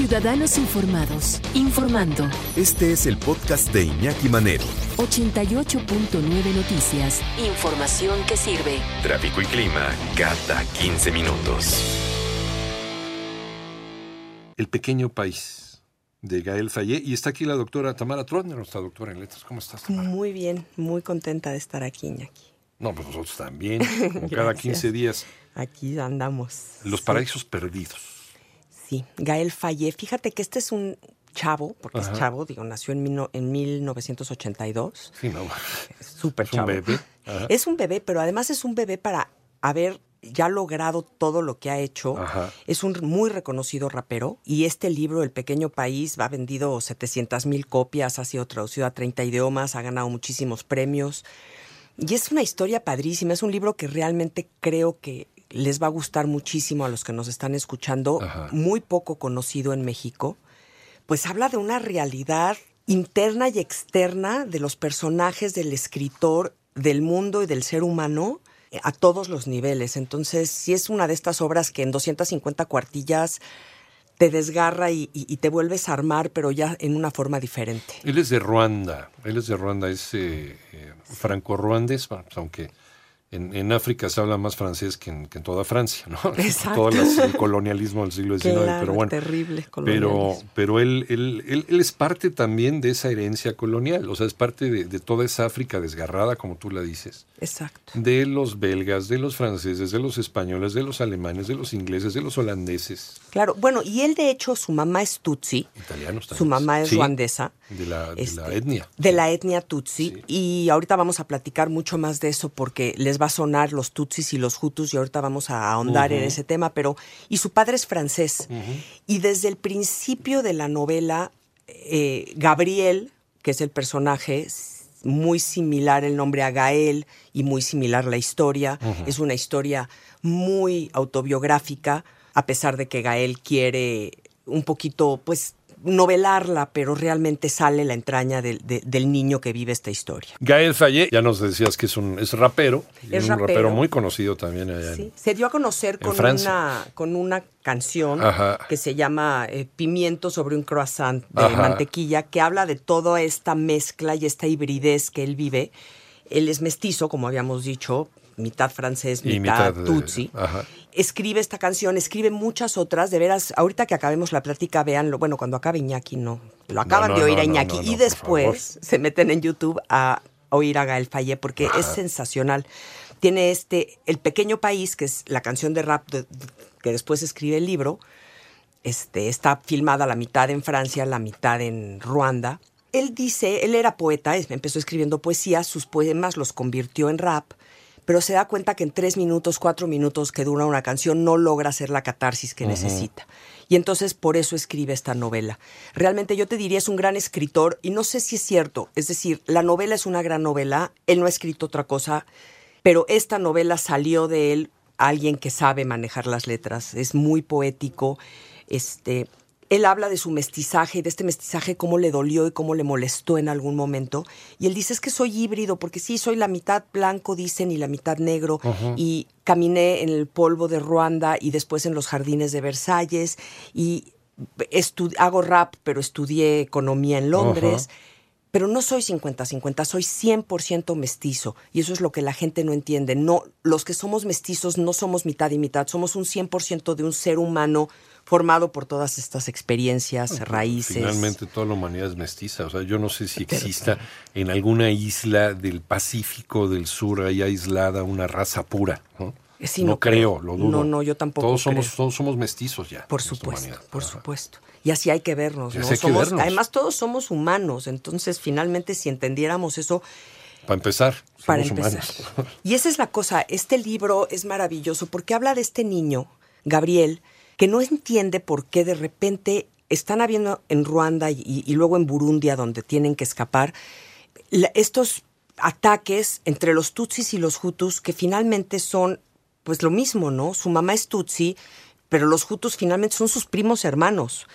Ciudadanos Informados, informando. Este es el podcast de Iñaki Manero. 88.9 Noticias. Información que sirve. Tráfico y clima cada 15 minutos. El pequeño país de Gael Fayé. Y está aquí la doctora Tamara Trotner, nuestra doctora en letras. ¿Cómo estás, Tamara? Muy bien, muy contenta de estar aquí, Iñaki. No, pues nosotros también, como cada 15 días. Aquí andamos. Los Sí. paraísos perdidos. Sí, Gael Fallé. Fíjate que este es un chavo, porque Ajá. es chavo, digo, nació en, mil en 1982. Sí, no. Súper Es un chavo. bebé. Ajá. Es un bebé, pero además es un bebé para haber ya logrado todo lo que ha hecho. Ajá. Es un muy reconocido rapero y este libro, El Pequeño País, va vendido 700 mil copias, ha sido traducido a 30 idiomas, ha ganado muchísimos premios. Y es una historia padrísima, es un libro que realmente creo que les va a gustar muchísimo a los que nos están escuchando, Ajá. muy poco conocido en México, pues habla de una realidad interna y externa de los personajes del escritor, del mundo y del ser humano eh, a todos los niveles. Entonces, sí es una de estas obras que en 250 cuartillas te desgarra y, y- y te vuelves a armar, pero ya en una forma diferente. Él es de Ruanda. Él es de Ruanda, es eh, eh, franco-ruandés, pues, aunque en, en África se habla más francés que en, que en toda Francia, ¿no? Exacto. Todo las- el colonialismo del siglo XIX, Claro, pero bueno. terrible Pero, pero él, él, él, él es parte también de esa herencia colonial, o sea, es parte de, de toda esa África desgarrada, como tú la dices, Exacto. de los belgas, de los franceses, de los españoles, de los alemanes, de los ingleses, de los holandeses, Claro, bueno, y él de hecho, su mamá es Tutsi, italianos también. su mamá es Sí, ruandesa. De la, de la este, etnia. De la etnia Tutsi. Sí. Y ahorita vamos a platicar mucho más de eso porque les va a sonar los Tutsis y los Hutus y ahorita vamos a ahondar en ese tema, pero... Y su padre es francés. Y desde el principio de la novela, eh, Gabriel, que es el personaje, muy similar el nombre a Gael y muy similar la historia, es una historia muy autobiográfica, a pesar de que Gael quiere un poquito, pues, novelarla, pero realmente sale la entraña del, de- del niño que vive esta historia. Gael Fayé, ya nos decías que es un es rapero, Es un rapero. rapero. muy conocido también allá en- Sí, Se dio a conocer con una, con una canción Ajá. que se llama eh, Pimiento sobre un croissant de Ajá. mantequilla, que habla de toda esta mezcla y esta hibridez que él vive. Él es mestizo, como habíamos dicho, mitad francés, Y mitad, tutsi. ajá. Escribe esta canción, escribe muchas otras. De veras, ahorita que acabemos la plática, véanlo. Bueno, cuando acabe Iñaki, no. Lo acaban no, de oír no, a Iñaki. y después se meten en YouTube a oír a Gael Fayé porque es sensacional. Tiene este, El Pequeño País, que es la canción de rap de- que después escribe el libro. Este, está filmada la mitad en Francia, la mitad en Ruanda. Él dice, él era poeta, empezó escribiendo poesía, sus poemas los convirtió en rap, pero se da cuenta que en tres minutos, cuatro minutos que dura una canción no logra hacer la catarsis que necesita. Y entonces por eso escribe esta novela. Realmente yo te diría es un gran escritor y no sé si es cierto. Es decir, la novela es una gran novela, él no ha escrito otra cosa, pero esta novela salió de él alguien que sabe manejar las letras, es muy poético. Este, él habla de su mestizaje y de este mestizaje, cómo le dolió y cómo le molestó en algún momento. Y él dice, es que soy híbrido, porque sí, soy la mitad blanco, dicen, y la mitad negro. Y caminé en el polvo de Ruanda y después en los jardines de Versalles. Y hago rap, pero estudié economía en Londres. Pero no soy 50-50, soy 100% mestizo. Y eso es lo que la gente no entiende. No, los que somos mestizos no somos mitad y mitad, somos un 100% de un ser humano formado por todas estas experiencias, raíces. Finalmente toda la humanidad es mestiza. O sea, yo no sé si exista en alguna isla del Pacífico del Sur ahí aislada una raza pura. No, Sí, no, no creo, creo. lo dudo. No, no, yo tampoco Todos somos, creo. todos somos mestizos ya. Por supuesto, por Ajá. supuesto. Y así hay que vernos, ¿no? que Somos- vernos. Además, todos somos humanos. Entonces, finalmente, si entendiéramos eso, Para empezar, somos empezar. humanos. Y esa es la cosa, este libro es maravilloso porque habla de este niño, Gabriel, que no entiende por qué de repente están habiendo en Ruanda y, y luego en Burundi, a donde tienen que escapar, la- estos ataques entre los tutsis y los hutus que finalmente son pues lo mismo, ¿no? Su mamá es tutsi, pero los hutus finalmente son sus primos hermanos.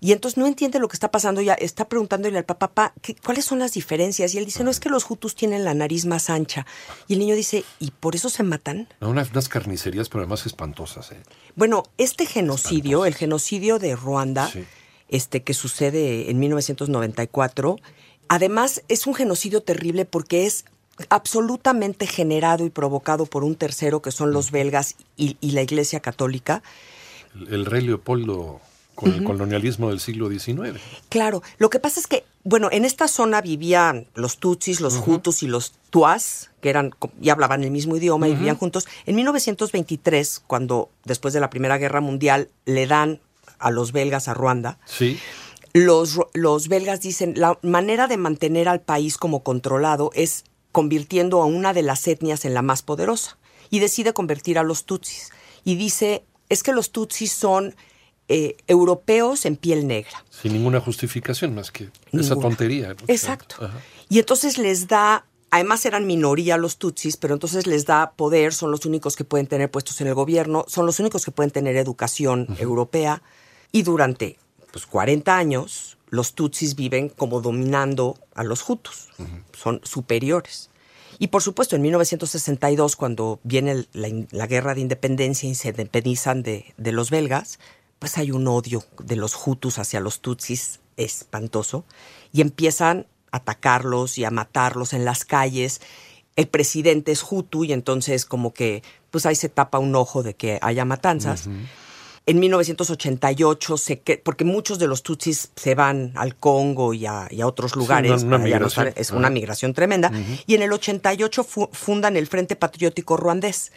Y entonces no entiende lo que está pasando, ya está preguntándole al papá, papá, ¿qué- ¿cuáles son las diferencias? Y él dice, no, es que los hutus tienen la nariz más ancha. Y el niño dice, ¿y por eso se matan? No, unas, unas carnicerías, pero además espantosas. ¿eh? Bueno, este genocidio, el genocidio de Ruanda, Sí. este, que sucede en 1994. Además, es un genocidio terrible porque es absolutamente generado y provocado por un tercero que son los belgas y, y la Iglesia Católica. El, el rey Leopoldo con el colonialismo del siglo XIX. Claro, lo que pasa es que, bueno, en esta zona vivían los Tutsis, los Hutus y los Tuas, que eran y hablaban el mismo idioma y vivían juntos. En 1923, cuando después de la Primera Guerra Mundial le dan a los belgas a Ruanda, Sí. los, los belgas dicen, la manera de mantener al país como controlado es convirtiendo a una de las etnias en la más poderosa. Y decide convertir a los tutsis. Y dice, es que los tutsis son eh, europeos en piel negra. Sin ninguna justificación más que esa tontería. ¿no? Exacto. Ajá. Y entonces les da, además eran minoría los tutsis, pero entonces les da poder, son los únicos que pueden tener puestos en el gobierno, son los únicos que pueden tener educación europea. Y durante pues, 40 años, los tutsis viven como dominando a los hutus, son superiores. Y por supuesto, en 1962, cuando viene la guerra de independencia y se independizan de, de los belgas, pues hay un odio de los hutus hacia los tutsis espantoso y empiezan a atacarlos y a matarlos en las calles. El presidente es hutu y entonces como que pues ahí se tapa un ojo de que haya matanzas. En 1988, se que, porque muchos de los tutsis se van al Congo y a, y a otros lugares. una- una para ya no migración. estar- es una migración tremenda. Y en el 88 fu- fundan el Frente Patriótico Ruandés.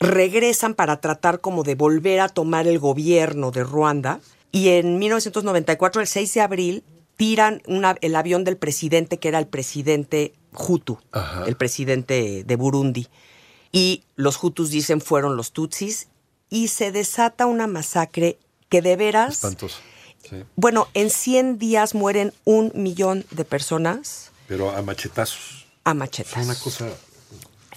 Regresan para tratar como de volver a tomar el gobierno de Ruanda. Y en 1994, el 6 de abril, tiran una- el avión del presidente, que era el presidente Hutu, Ajá. el presidente de Burundi. Y los Hutus dicen fueron los Tutsis. Y se desata una masacre que de veras... Espantoso. Sí. Bueno, en 100 días mueren un millón de personas Pero a machetazos. a machetas. Fue una cosa.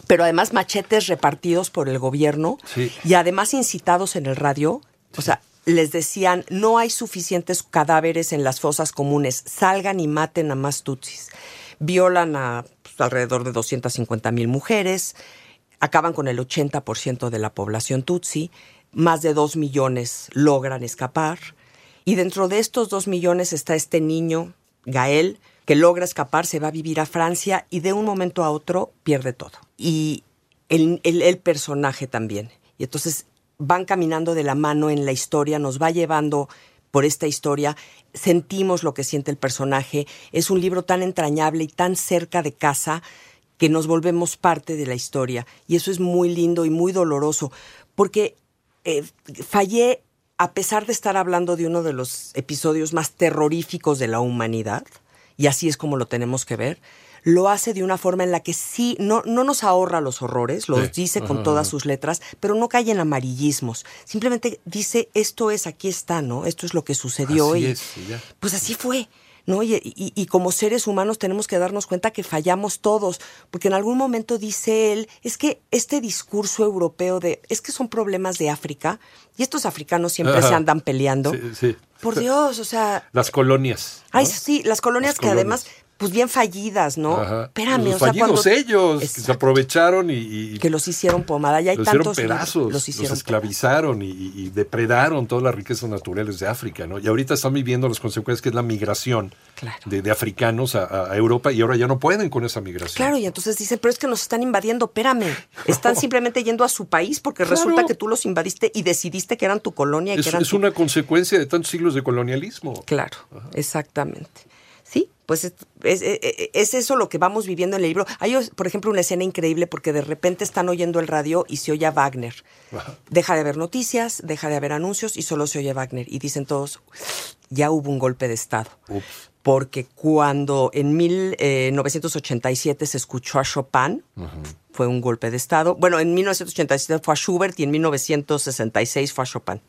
Pero además machetes repartidos por el gobierno Sí. y además incitados en el radio. O sea, les decían, no hay suficientes cadáveres en las fosas comunes, salgan y maten a más tutsis. Violan a pues, alrededor de 250 mil mujeres, acaban con el 80% de la población tutsi, más de 2 millones logran escapar. Y dentro de estos 2 millones está este niño, Gael, que logra escapar, se va a vivir a Francia y de un momento a otro pierde todo. Y el, el- el personaje también. Y entonces van caminando de la mano en la historia, nos va llevando por esta historia, sentimos lo que siente el personaje. Es un libro tan entrañable y tan cerca de casa que nos volvemos parte de la historia. Y eso es muy lindo y muy doloroso, porque eh, fallé, a pesar de estar hablando de uno de los episodios más terroríficos de la humanidad, y así es como lo tenemos que ver, lo hace de una forma en la que sí, no, no nos ahorra los horrores, los Sí. dice con todas sus letras, pero no cae en amarillismos. Simplemente dice, esto es, aquí está, ¿no? Esto es lo que sucedió. Así y, es, y ya. Pues así fue. ¿No? Y, y- y como seres humanos tenemos que darnos cuenta que fallamos todos, porque en algún momento dice él, es que este discurso europeo de, es que son problemas de África, y estos africanos siempre Ajá. se andan peleando. Sí, sí. Por Dios, o sea, Las colonias. ¿no? Ay, sí, las colonias Las que además, colonias. Pues bien fallidas, ¿no? Ajá. Espérame, Los o sea, fallidos cuando... ellos, que se aprovecharon y, y- Que los hicieron pomada. Y hay los hicieron tantos libros, pedazos, los, Los hicieron esclavizaron y, depredaron todas las riquezas naturales de África, ¿no? Y ahorita están viviendo las consecuencias que es la migración Claro. de, de africanos a, Europa y ahora ya no pueden con esa migración. Claro, y entonces dicen, pero es que nos están invadiendo, espérame. Están simplemente yendo a su país porque Claro. resulta que tú los invadiste y decidiste que eran tu colonia y es, que eran es tu- una consecuencia de tantos siglos de colonialismo. Claro, exactamente. Pues es, es- es- es eso lo que vamos viviendo en el libro. Hay, por ejemplo, una escena increíble porque de repente están oyendo el radio y se oye a Wagner. Deja de haber noticias, deja de haber anuncios y solo se oye Wagner. Y dicen todos, ya hubo un golpe de Estado. Ups. Porque cuando en 1987 se escuchó a Chopin, fue un golpe de Estado. Bueno, en 1987 fue a Schubert y en 1966 fue a Chopin.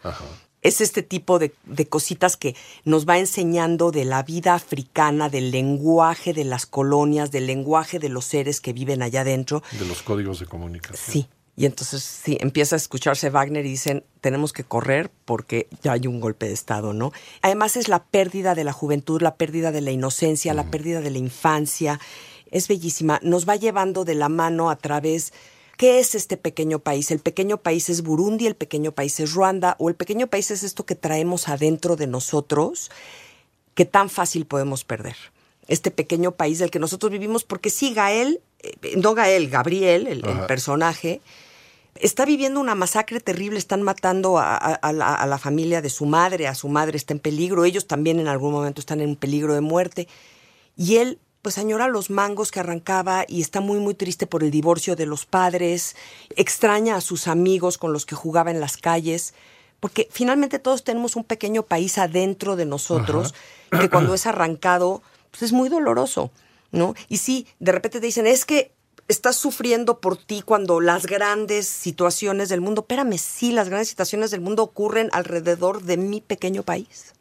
Es este tipo de, de cositas que nos va enseñando de la vida africana, del lenguaje de las colonias, del lenguaje de los seres que viven allá adentro. De los códigos de comunicación. Sí. Y entonces sí, empieza a escucharse Wagner y dicen, tenemos que correr porque ya hay un golpe de Estado, ¿no? Además es la pérdida de la juventud, la pérdida de la inocencia, la pérdida de la infancia. Es bellísima. Nos va llevando de la mano a través... ¿Qué es este pequeño país? El pequeño país es Burundi, el pequeño país es Ruanda, o el pequeño país es esto que traemos adentro de nosotros, que tan fácil podemos perder. Este pequeño país del que nosotros vivimos, porque sí, Gael, eh, no Gael, Gabriel, el, el personaje, está viviendo una masacre terrible, están matando a, a- a la, a la familia de su madre, a su madre está en peligro, ellos también en algún momento están en peligro de muerte. Y él pues añora los mangos que arrancaba y está muy muy triste por el divorcio de los padres, extraña a sus amigos con los que jugaba en las calles, porque finalmente todos tenemos un pequeño país adentro de nosotros que cuando es arrancado pues es muy doloroso, ¿no? Y sí, de repente te dicen, es que estás sufriendo por ti cuando las grandes situaciones del mundo, espérame, sí, las grandes situaciones del mundo ocurren alrededor de mi pequeño país.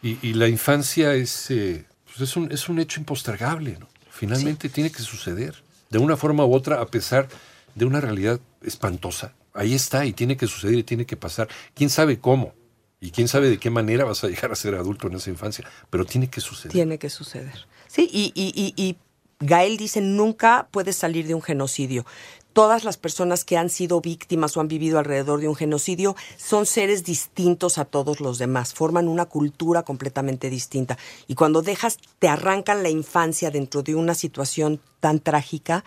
Y, y la infancia es, eh, pues es, un, es un hecho impostergable, ¿no? Finalmente tiene que suceder, de una forma u otra, a pesar de una realidad espantosa. Ahí está y tiene que suceder y tiene que pasar. ¿Quién sabe cómo? Y quién sabe de qué manera vas a llegar a ser adulto en esa infancia, pero tiene que suceder. Tiene que suceder. Sí, y, y, y, y Gael dice, nunca puedes salir de un genocidio. Todas las personas que han sido víctimas o han vivido alrededor de un genocidio son seres distintos a todos los demás, forman una cultura completamente distinta. Y cuando dejas, te arrancan la infancia dentro de una situación tan trágica,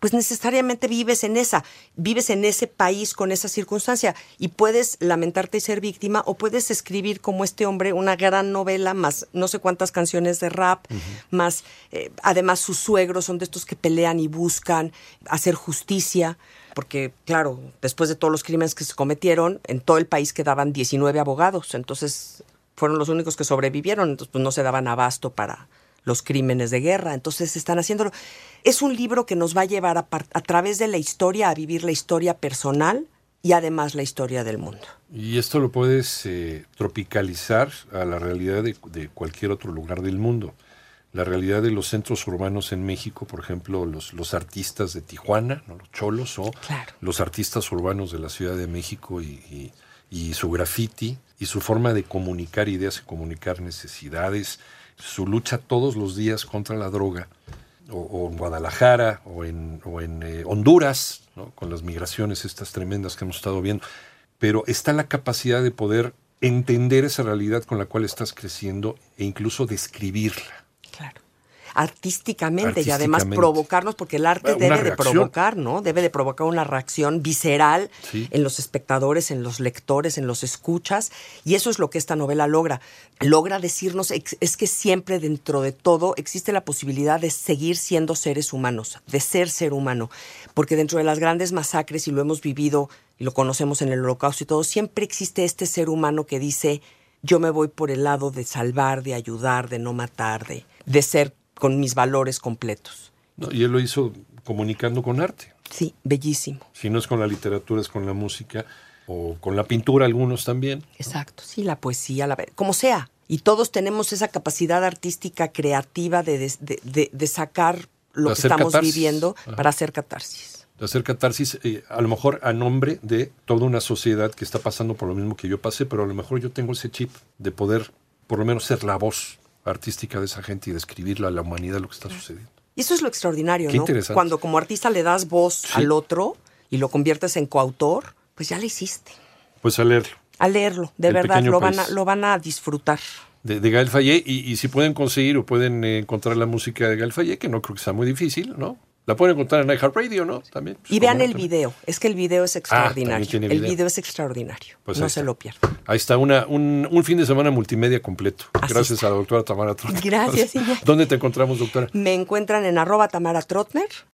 pues necesariamente vives en esa, vives en ese país con esa circunstancia y puedes lamentarte y ser víctima o puedes escribir como este hombre una gran novela más no sé cuántas canciones de rap, más eh, además sus suegros son de estos que pelean y buscan hacer justicia. Porque, claro, después de todos los crímenes que se cometieron, en todo el país quedaban 19 abogados. Entonces, fueron los únicos que sobrevivieron. Entonces, pues no se daban abasto para, los crímenes de guerra. Entonces están haciéndolo. Es un libro que nos va a llevar a, a, través de la historia a vivir la historia personal y además la historia del mundo. Y esto lo puedes eh, tropicalizar a la realidad de, de, cualquier otro lugar del mundo. La realidad de los centros urbanos en México, por ejemplo, los, los artistas de Tijuana, ¿no? los cholos, o claro. los artistas urbanos de la Ciudad de México y, y, y su graffiti y su forma de comunicar ideas y comunicar necesidades su lucha todos los días contra la droga, o, en Guadalajara, o en, eh, Honduras, con las migraciones estas tremendas que hemos estado viendo. Pero está la capacidad de poder entender esa realidad con la cual estás creciendo e incluso describirla. Artísticamente, y además provocarnos, porque el arte debe reacción. de provocar, ¿no? Debe de provocar una reacción visceral Sí. en los espectadores, en los lectores, en los escuchas, y eso es lo que esta novela logra. Logra decirnos, es que siempre dentro de todo existe la posibilidad de seguir siendo seres humanos, de ser ser humano, porque dentro de las grandes masacres, y lo hemos vivido, y lo conocemos en el holocausto y todo, siempre existe este ser humano que dice, yo me voy por el lado de salvar, de ayudar, de no matar, de, de ser con mis valores completos. ¿no? Y él lo hizo comunicando con arte. Sí, bellísimo. Si no es con la literatura, es con la música o con la pintura, algunos también. Exacto, sí, la poesía, la como sea. Y todos tenemos esa capacidad artística creativa de, de, de, de sacar lo que estamos catarsis. viviendo Ajá. para hacer catarsis. de hacer catarsis, eh, a lo mejor a nombre de toda una sociedad que está pasando por lo mismo que yo pasé, pero a lo mejor yo tengo ese chip de poder, por lo menos, ser la voz artística de esa gente y describirle a la humanidad lo que está sucediendo. Y eso es lo extraordinario, Qué ¿no? interesante. Cuando como artista le das voz Sí. al otro y lo conviertes en coautor, pues ya lo hiciste. Pues a leerlo. A leerlo, de El verdad, lo van, a, lo van a disfrutar. De, de Gael Fayé, y, y si pueden conseguir o pueden eh, encontrar la música de Gael Fayé, que no creo que sea muy difícil, ¿no? La pueden encontrar en iHeartRadio, ¿no? También. pues, Y vean el también. video, es que el video es extraordinario. tiene el video. es extraordinario, Pues no se está. lo pierdan. Ahí está, una, un, un fin de semana multimedia completo. Así Gracias está. a la doctora Tamara Trotner. Gracias, Iñaki. ¿Dónde te encontramos, doctora? Me encuentran en arroba Tamara Trotner